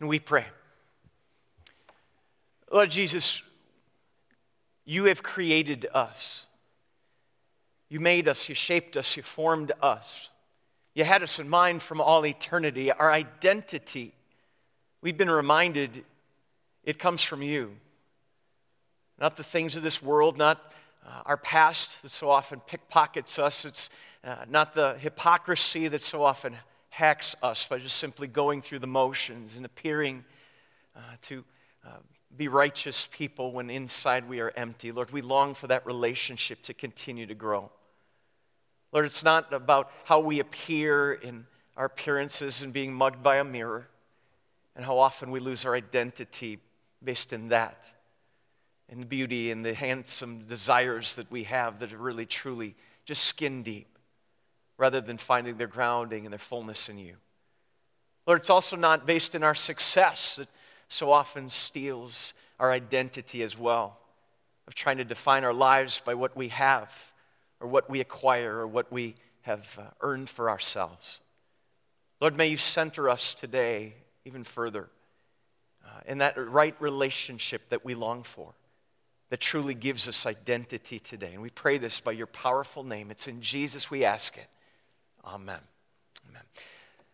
And we pray. Lord Jesus, you have created us. You made us, you shaped us, you formed us. You had us in mind from all eternity. Our identity, we've been reminded it comes from you. Not the things of this world, not uh, our past that so often pickpockets us. It's uh, not the hypocrisy that so often hacks us by just simply going through the motions and appearing uh, to uh, be righteous people when inside we are empty. Lord, we long for that relationship to continue to grow. Lord, it's not about how we appear in our appearances and being mugged by a mirror and how often we lose our identity based in that and the beauty and the handsome desires that we have that are really truly just skin deep rather than finding their grounding and their fullness in you. Lord, it's also not based in our success that so often steals our identity as well, of trying to define our lives by what we have or what we acquire or what we have uh, earned for ourselves. Lord, may you center us today even further uh, in that right relationship that we long for that truly gives us identity today. And we pray this by your powerful name. It's in Jesus we ask it. Amen. Amen.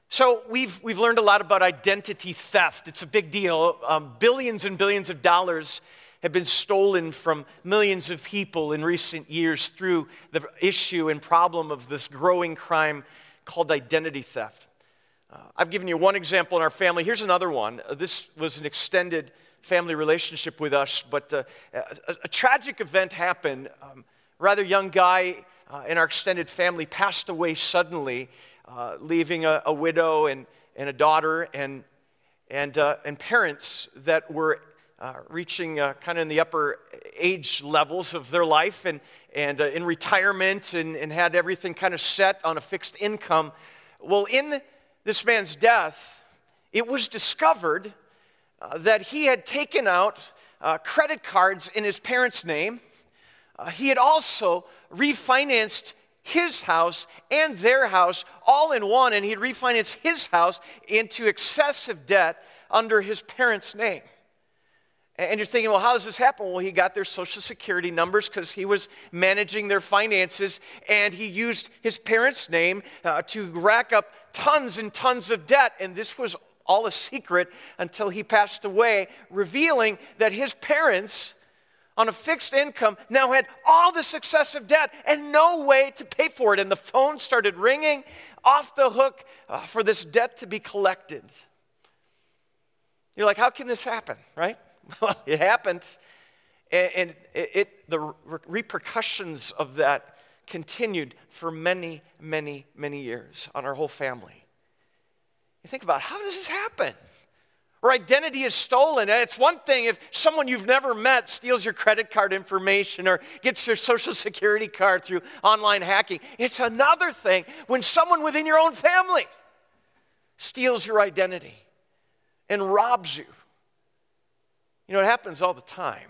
So, we've, we've learned a lot about identity theft. It's a big deal. Um, billions and billions of dollars have been stolen from millions of people in recent years through the issue and problem of this growing crime called identity theft. Uh, I've given you one example in our family. Here's another one. Uh, this was an extended family relationship with us, but uh, a, a, tragic event happened. Um, rather young guy uh, in our extended family passed away suddenly, uh, leaving a, a, widow and, and a daughter and, and, uh, and parents that were uh, reaching uh, kind of in the upper age levels of their life and, and in retirement and, and had everything kind of set on a fixed income. Well, in this man's death, it was discovered uh, that he had taken out uh, credit cards in his parents' name. Uh, he had also refinanced his house and their house all in one, and he'd refinanced his house into excessive debt under his parents' name. And you're thinking, well, how does this happen? Well, he got their social security numbers because he was managing their finances, and he used his parents' name uh, to rack up tons and tons of debt. And this was all a secret until he passed away, revealing that his parents on a fixed income now had all this excessive debt and no way to pay for it. And the phone started ringing off the hook uh, for this debt to be collected. You're like, how can this happen, right? Well, it happened. And, it, it, the repercussions of that continued for many, many, many years on our whole family. You think about how does this happen? Or identity is stolen. It's one thing if someone you've never met steals your credit card information or gets your social security card through online hacking. It's another thing when someone within your own family steals your identity and robs you. You know, it happens all the time.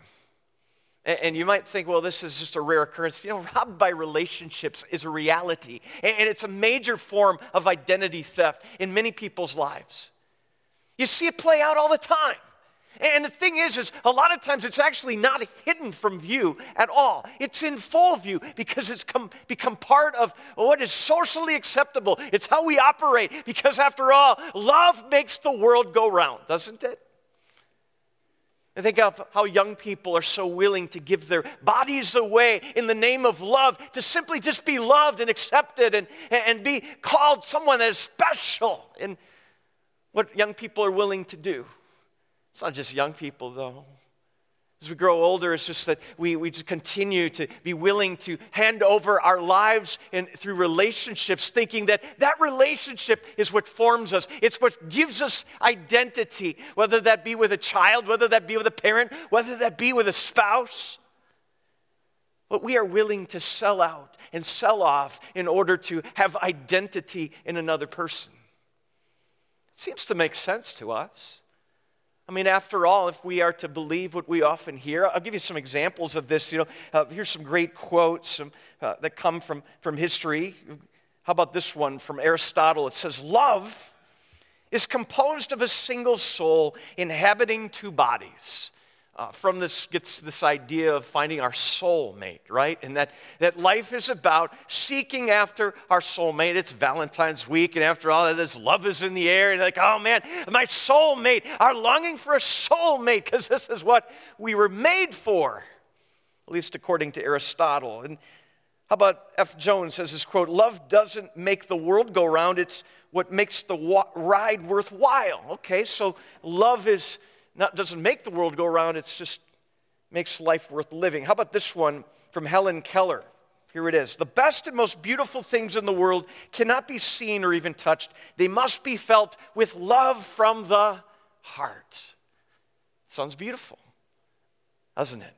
And you might think, well, this is just a rare occurrence. You know, robbed by relationships is a reality. And it's a major form of identity theft in many people's lives. You see it play out all the time. And the thing is, is a lot of times it's actually not hidden from view at all. It's in full view because it's come, become part of what is socially acceptable. It's how we operate because after all, love makes the world go round, doesn't it? I think of how young people are so willing to give their bodies away in the name of love, to simply just be loved and accepted and, and be called someone that is special in what young people are willing to do. It's not just young people, though. As we grow older, it's just that we, we just continue to be willing to hand over our lives and through relationships, thinking that that relationship is what forms us. It's what gives us identity, whether that be with a child, whether that be with a parent, whether that be with a spouse. But we are willing to sell out and sell off in order to have identity in another person. Seems to make sense to us. I mean, after all, if we are to believe what we often hear, I'll give you some examples of this. You know, uh, here's some great quotes um, uh, that come from, from history. How about this one from Aristotle? It says, Love is composed of a single soul inhabiting two bodies. Uh, from this gets this idea of finding our soulmate, right? And that, that life is about seeking after our soulmate. It's Valentine's week, and after all this, love is in the air. And like, oh man, my soulmate, our longing for a soulmate, because this is what we were made for, at least according to Aristotle. And how about F. Jones says his quote Love doesn't make the world go round, it's what makes the wa- ride worthwhile. Okay, so love is not doesn't make the world go around, it just makes life worth living. How about this one from Helen Keller? Here it is. The best and most beautiful things in the world cannot be seen or even touched. They must be felt with love from the heart. Sounds beautiful, doesn't it?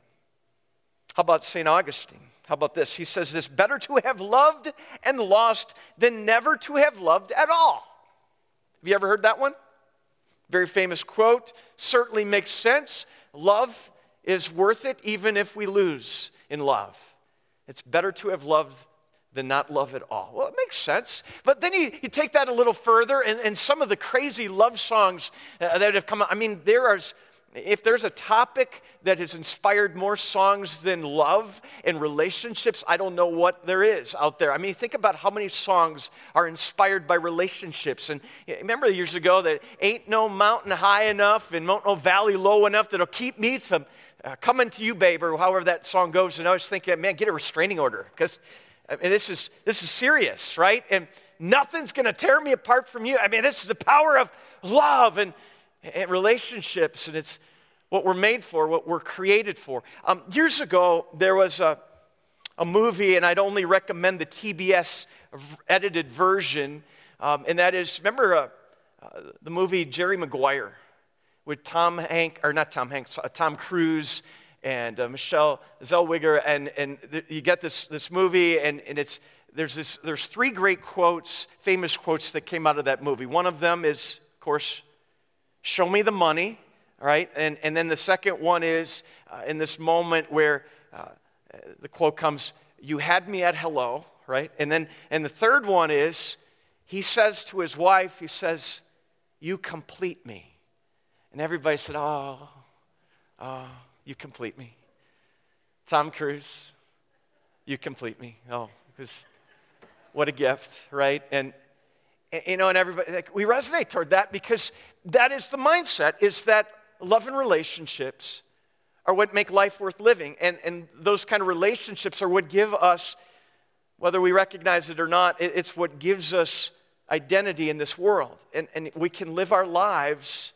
How about St. Augustine? How about this? He says this better to have loved and lost than never to have loved at all. Have you ever heard that one? Very famous quote, certainly makes sense. Love is worth it even if we lose in love. It's better to have loved than not love at all. Well, it makes sense. But then you, you take that a little further, and, and some of the crazy love songs uh, that have come out, I mean, there are if there's a topic that has inspired more songs than love and relationships, I don't know what there is out there. I mean, think about how many songs are inspired by relationships. And remember years ago that ain't no mountain high enough and no valley low enough that'll keep me from uh, coming to you, babe, or however that song goes. And I was thinking, man, get a restraining order because I mean, this is this is serious, right? And nothing's going to tear me apart from you. I mean, this is the power of love and and relationships, and it's what we're made for, what we're created for. Um, years ago, there was a, a movie, and I'd only recommend the TBS edited version, um, and that is remember uh, uh, the movie Jerry Maguire with Tom Hank, or not Tom Hanks, uh, Tom Cruise and uh, Michelle Zellweger, and, and th- you get this, this movie, and, and it's, there's, this, there's three great quotes, famous quotes that came out of that movie. One of them is, of course, show me the money, right? And, and then the second one is uh, in this moment where uh, the quote comes, You had me at hello, right? And then, and the third one is, he says to his wife, He says, You complete me. And everybody said, Oh, oh, you complete me. Tom Cruise, you complete me. Oh, because what a gift, right? And you know, and everybody, like, we resonate toward that because that is the mindset, is that love and relationships are what make life worth living. And, and those kind of relationships are what give us, whether we recognize it or not, it's what gives us identity in this world. And, and we can live our lives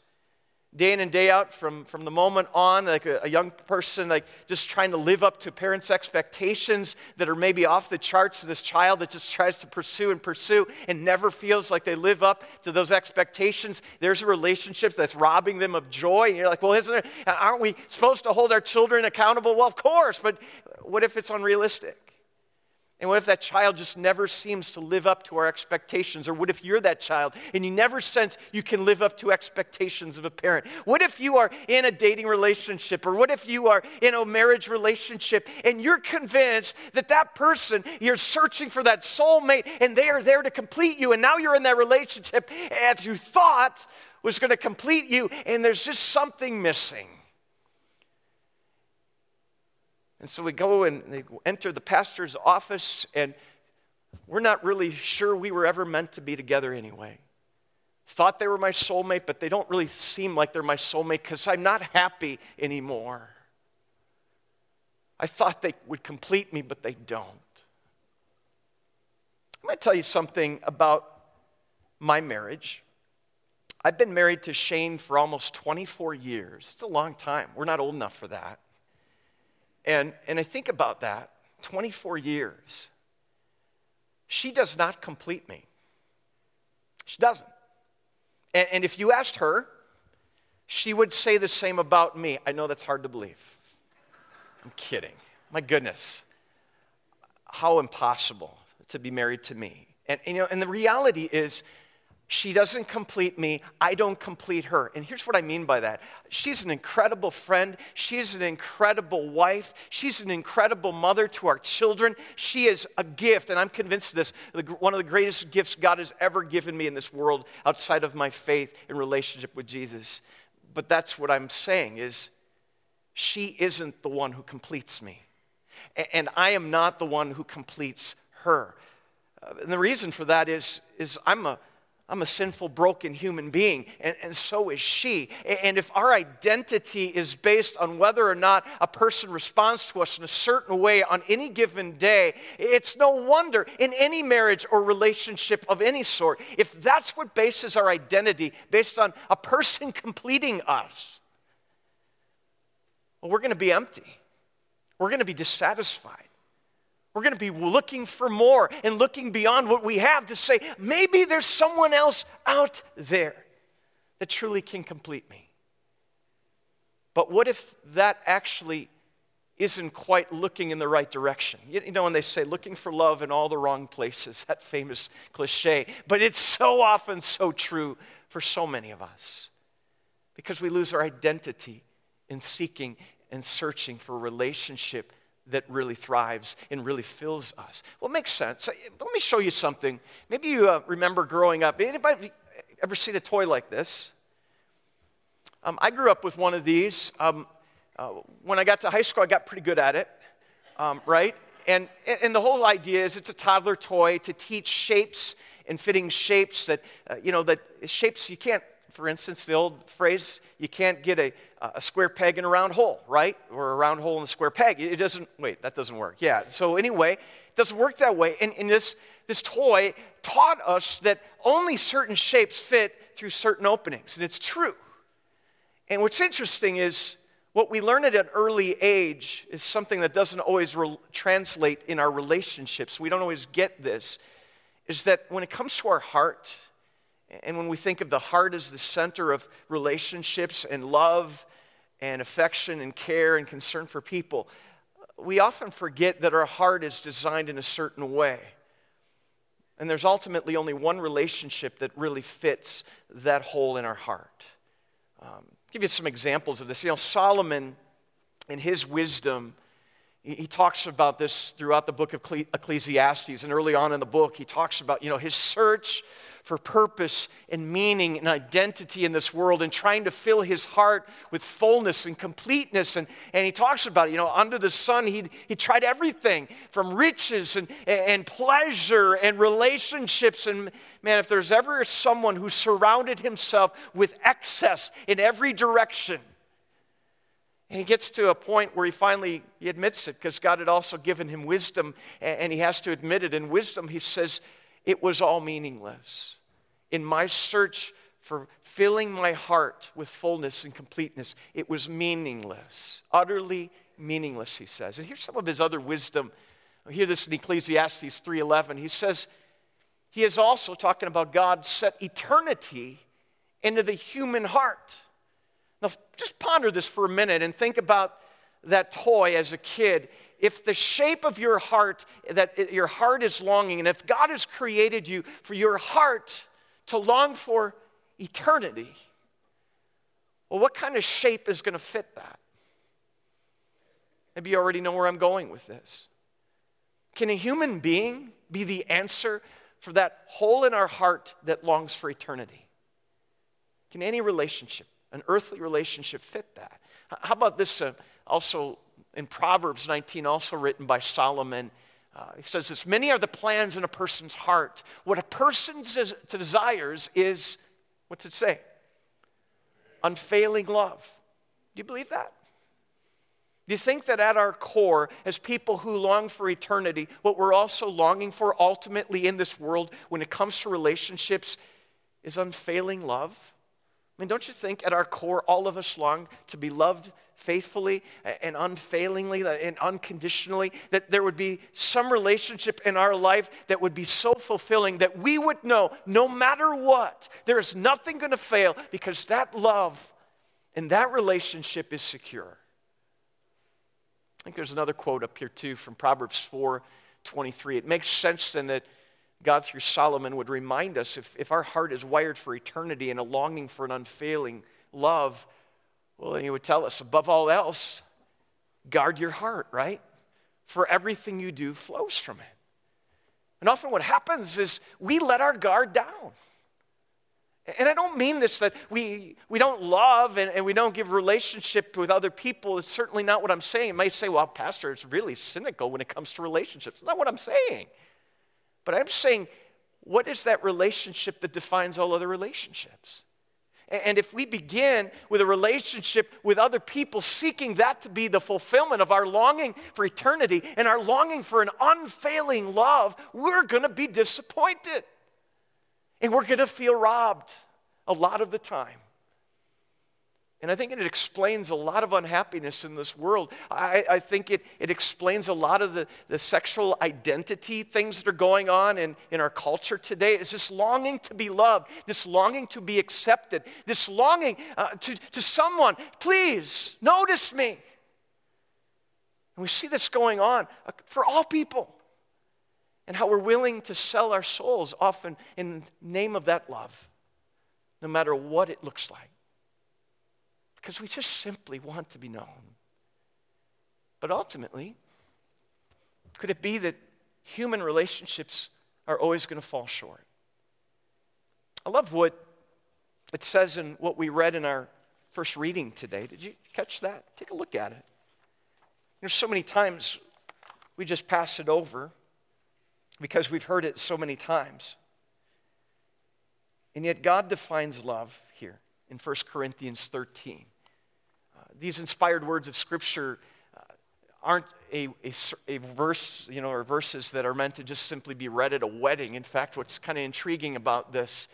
day in and day out from, from the moment on, like a, a, young person, like just trying to live up to parents' expectations that are maybe off the charts, this child that just tries to pursue and pursue and never feels like they live up to those expectations. There's a relationship that's robbing them of joy. And you're like, well, isn't there, aren't we supposed to hold our children accountable? Well, of course, but what if it's unrealistic? And what if that child just never seems to live up to our expectations? Or what if you're that child and you never sense you can live up to expectations of a parent? What if you are in a dating relationship? Or what if you are in a marriage relationship and you're convinced that that person, you're searching for that soulmate and they are there to complete you, and now you're in that relationship as you thought was going to complete you, and there's just something missing? And so we go and they enter the pastor's office, and we're not really sure we were ever meant to be together anyway. Thought they were my soulmate, but they don't really seem like they're my soulmate because I'm not happy anymore. I thought they would complete me, but they don't. I'm going to tell you something about my marriage. I've been married to Shane for almost 24 years. It's a long time. We're not old enough for that. And, and I think about that 24 years. She does not complete me. She doesn't. And, and if you asked her, she would say the same about me. I know that's hard to believe. I'm kidding. My goodness. How impossible to be married to me. And, and, you know, and the reality is, She doesn't complete me. I don't complete her. And here's what I mean by that she's an incredible friend. She's an incredible wife. She's an incredible mother to our children. She is a gift. And I'm convinced this one of the greatest gifts God has ever given me in this world outside of my faith in relationship with Jesus. But that's what I'm saying is she isn't the one who completes me. And I am not the one who completes her. Uh, and the reason for that is, is I'm a I'm a sinful, broken human being, and, and so is she. And if our identity is based on whether or not a person responds to us in a certain way on any given day, it's no wonder in any marriage or relationship of any sort, if that's what bases our identity, based on a person completing us, well, we're going to be empty. We're going to be dissatisfied. We're going to be looking for more and looking beyond what we have to say, maybe there's someone else out there that truly can complete me. But what if that actually isn't quite looking in the right direction? You know, when they say looking for love in all the wrong places, that famous cliche, but it's so often so true for so many of us because we lose our identity in seeking and searching for relationship that really thrives and really fills us. Well, it makes sense. Let me show you something. Maybe you uh, remember growing up. Anybody ever seen a toy like this? Um, I grew up with one of these. Um, uh, when I got to high school, I got pretty good at it, um, right? And, and the whole idea is it's a toddler toy to teach shapes and fitting shapes that, uh, you know, that shapes you can't, for instance, the old phrase, you can't get a, a square peg in a round hole, right? Or a round hole in a square peg. It doesn't, wait, that doesn't work. Yeah, so anyway, it doesn't work that way. And, and this, this toy taught us that only certain shapes fit through certain openings, and it's true. And what's interesting is what we learn at an early age is something that doesn't always re- translate in our relationships. We don't always get this. Is that when it comes to our heart, and when we think of the heart as the center of relationships and love and affection and care and concern for people, we often forget that our heart is designed in a certain way. And there's ultimately only one relationship that really fits that hole in our heart. Um, give you some examples of this. You know, Solomon, in his wisdom, he talks about this throughout the book of Ecclesiastes. And early on in the book, he talks about, you know, his search for purpose and meaning and identity in this world and trying to fill his heart with fullness and completeness. And, and he talks about, it, you know, under the sun, he, he tried everything from riches and, and pleasure and relationships. And man, if there's ever someone who surrounded himself with excess in every direction, and he gets to a point where he finally he admits it because God had also given him wisdom and he has to admit it. In wisdom, he says, it was all meaningless. In my search for filling my heart with fullness and completeness, it was meaningless, utterly meaningless, he says. And here's some of his other wisdom. I hear this in Ecclesiastes 3:11. He says, he is also talking about God set eternity into the human heart. Now, just ponder this for a minute and think about that toy as a kid if the shape of your heart, that your heart is longing, and if God has created you for your heart to long for eternity, well, what kind of shape is going to fit that? Maybe you already know where I'm going with this. Can a human being be the answer for that hole in our heart that longs for eternity? Can any relationship, an earthly relationship, fit that? How about this uh, also in Proverbs 19, also written by Solomon. Uh, he says this Many are the plans in a person's heart. What a person des- desires is, what's it say? Unfailing love. Do you believe that? Do you think that at our core, as people who long for eternity, what we're also longing for ultimately in this world when it comes to relationships is unfailing love? I mean, don't you think at our core, all of us long to be loved faithfully and unfailingly and unconditionally? That there would be some relationship in our life that would be so fulfilling that we would know no matter what, there is nothing going to fail because that love and that relationship is secure. I think there's another quote up here too from Proverbs 4 23. It makes sense then that God, through Solomon, would remind us if, if our heart is wired for eternity and a longing for an unfailing love, well, then he would tell us, above all else, guard your heart, right? For everything you do flows from it. And often what happens is we let our guard down. And I don't mean this that we, we don't love and, and we don't give relationship with other people. It's certainly not what I'm saying. You might say, well, Pastor, it's really cynical when it comes to relationships. It's not what I'm saying. But I'm saying, what is that relationship that defines all other relationships? And if we begin with a relationship with other people, seeking that to be the fulfillment of our longing for eternity and our longing for an unfailing love, we're going to be disappointed. And we're going to feel robbed a lot of the time. And I think it explains a lot of unhappiness in this world. I, I, think it, it explains a lot of the, the sexual identity things that are going on in, in our culture today. It's this longing to be loved, this longing to be accepted, this longing uh, to, to someone, please notice me. And we see this going on uh, for all people. And how we're willing to sell our souls often in the name of that love, no matter what it looks like because we just simply want to be known. But ultimately, could it be that human relationships are always going to fall short? I love what it says in what we read in our first reading today. Did you catch that? Take a look at it. There's so many times we just pass it over because we've heard it so many times. And yet, God defines love here in 1 Corinthians 13 these inspired words of Scripture uh, aren't a, a, a, verse, you know, or verses that are meant to just simply be read at a wedding. In fact, what's kind of intriguing about this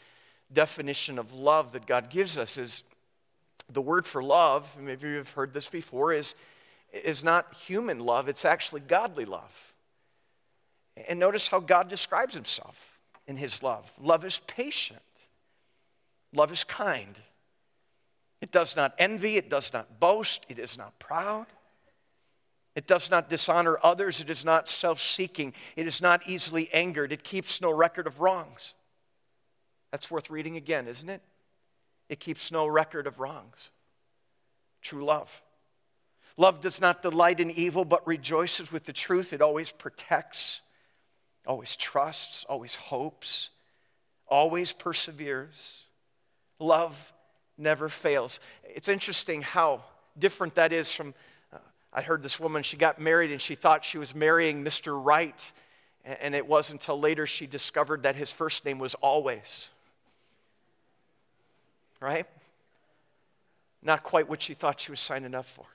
definition of love that God gives us is the word for love, maybe you've heard this before, is, is not human love, it's actually godly love. And notice how God describes himself in his love. Love is patient, love is kind, it does not envy, it does not boast, it is not proud. It does not dishonor others, it is not self seeking, it is not easily angered, it keeps no record of wrongs. That's worth reading again, isn't it? It keeps no record of wrongs. True love. Love does not delight in evil, but rejoices with the truth. It always protects, always trusts, always hopes, always perseveres. Love never fails. It's interesting how different that is from. Uh, I heard this woman, she got married and she thought she was marrying Mr. Right, and it wasn't until later she discovered that his first name was Always. Right? Not quite what she thought she was signing up for.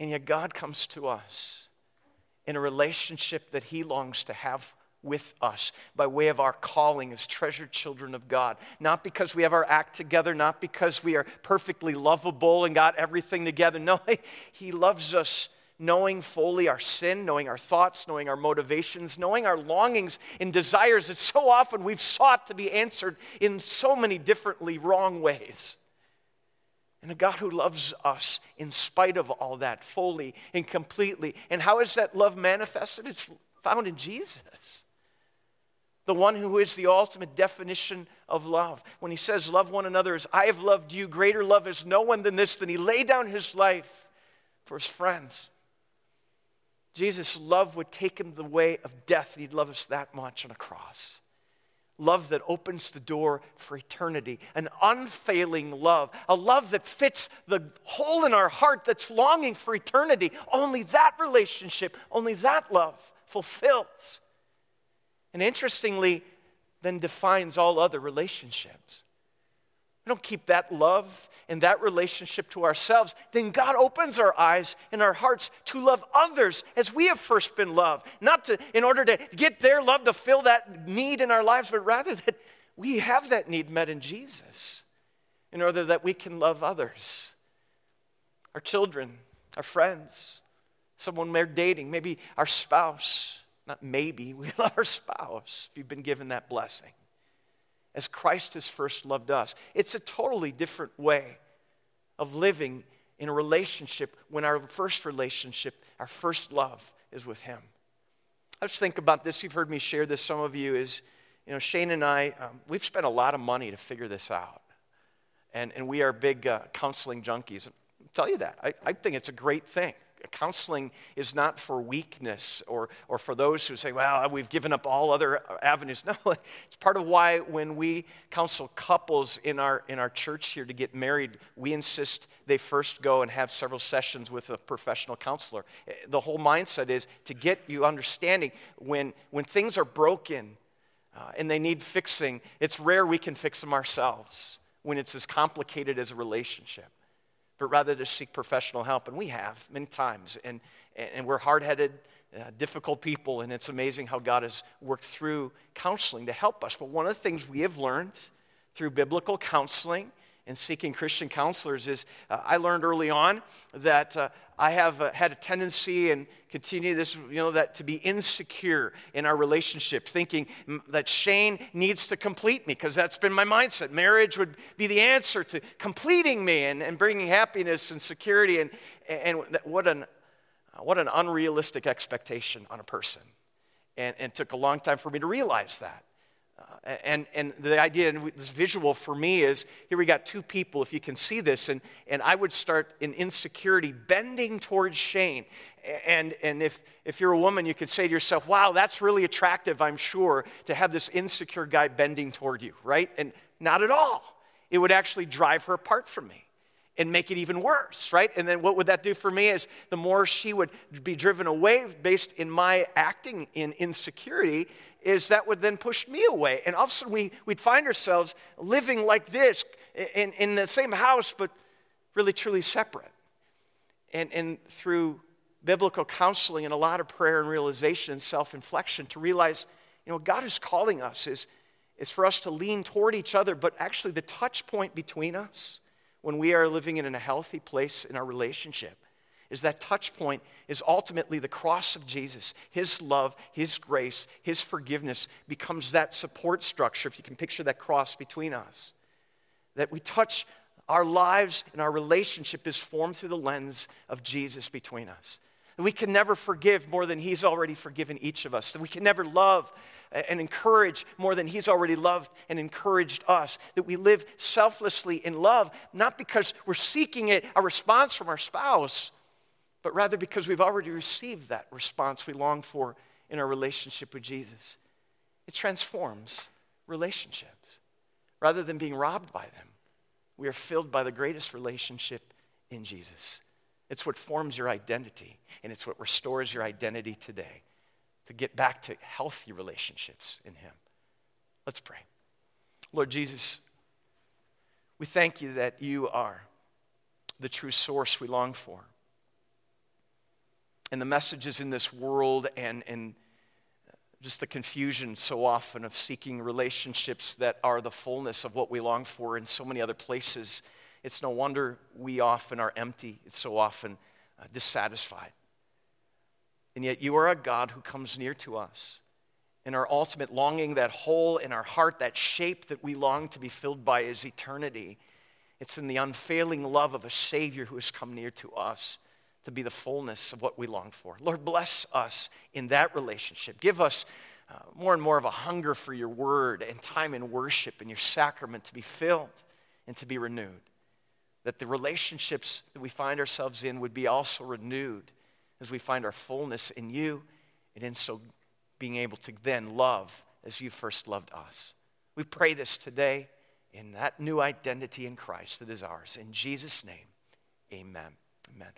And yet God comes to us in a relationship that He longs to have with us by way of our calling as treasured children of God. Not because we have our act together, not because we are perfectly lovable and got everything together. No, He loves us knowing fully our sin, knowing our thoughts, knowing our motivations, knowing our longings and desires that so often we've sought to be answered in so many differently wrong ways. And a God who loves us in spite of all that fully and completely. And how is that love manifested? It's found in Jesus the one who is the ultimate definition of love. When he says, Love one another as I have loved you, greater love is no one than this, than he laid down his life for his friends. Jesus' love would take him the way of death, he'd love us that much on a cross. Love that opens the door for eternity, an unfailing love, a love that fits the hole in our heart that's longing for eternity. Only that relationship, only that love fulfills and interestingly, then defines all other relationships. We don't keep that love and that relationship to ourselves, then God opens our eyes and our hearts to love others as we have first been loved. Not to, in order to get their love to fill that need in our lives, but rather that we have that need met in Jesus in order that we can love others. Our children, our friends, someone we're dating, maybe our spouse not maybe, we love our spouse if you've been given that blessing. As Christ has first loved us. It's a totally different way of living in a relationship when our first relationship, our first love is with Him. I just think about this. You've heard me share this, some of you, is, you know, Shane and I, um, we've spent a lot of money to figure this out. And, and we are big uh, counseling junkies. I'll tell you that. I, I think it's a great thing counseling is not for weakness or, or for those who say, well, we've given up all other avenues. No, it's part of why when we counsel couples in our, in our church here to get married, we insist they first go and have several sessions with a professional counselor. The whole mindset is to get you understanding when, when things are broken uh, and they need fixing, it's rare we can fix them ourselves when it's as complicated as a relationship but rather to seek professional help. And we have many times. And, and we're hard headed, uh, difficult people, and it's amazing how God has worked through counseling to help us. But one of the things we have learned through biblical counseling and seeking Christian counselors is uh, I learned early on that uh, I have uh, had a tendency and continue this, you know, that to be insecure in our relationship, thinking that Shane needs to complete me because that's been my mindset. Marriage would be the answer to completing me and, and bringing happiness and security. And, and what, an, what an unrealistic expectation on a person. And, and it took a long time for me to realize that. Uh, and, and the idea, and this visual for me is here we got two people, if you can see this, and, and I would start in insecurity bending towards Shane. And, and if, if you're a woman, you could say to yourself, wow, that's really attractive, I'm sure, to have this insecure guy bending toward you, right? And not at all. It would actually drive her apart from me and make it even worse, right? And then what would that do for me is the more she would be driven away based in my acting in insecurity, is that would then push me away. And all of a sudden we, we'd find ourselves living like this in, in the same house, but really truly separate. And, and through biblical counseling and a lot of prayer and realization and self-inflection to realize, you know, God is calling us is, is for us to lean toward each other, but actually the touch point between us when we are living in a healthy place in our relationship is that touch point is ultimately the cross of Jesus. His love, His grace, His forgiveness becomes that support structure, if you can picture that cross between us. That we touch our lives and our relationship is formed through the lens of Jesus between us. That we can never forgive more than He's already forgiven each of us. That we can never love and encourage more than He's already loved and encouraged us. That we live selflessly in love, not because we're seeking it, a response from our spouse, but rather because we've already received that response we long for in our relationship with Jesus. It transforms relationships. Rather than being robbed by them, we are filled by the greatest relationship in Jesus. It's what forms your identity, and it's what restores your identity today to get back to healthy relationships in Him. Let's pray. Lord Jesus, we thank you that you are the true source we long for. And the messages in this world and, and just the confusion so often of seeking relationships that are the fullness of what we long for in so many other places, it's no wonder we often are empty. It's so often uh, dissatisfied. And yet, you are a God who comes near to us. And our ultimate longing, that hole in our heart, that shape that we long to be filled by, is eternity. It's in the unfailing love of a Savior who has come near to us to be the fullness of what we long for. Lord, bless us in that relationship. Give us uh, more and more of a hunger for your word and time in worship and your sacrament to be filled and to be renewed. That the relationships that we find ourselves in would be also renewed as we find our fullness in you and in so being able to then love as you first loved us. We pray this today in that new identity in Christ that is ours. In Jesus' name, amen. Amen.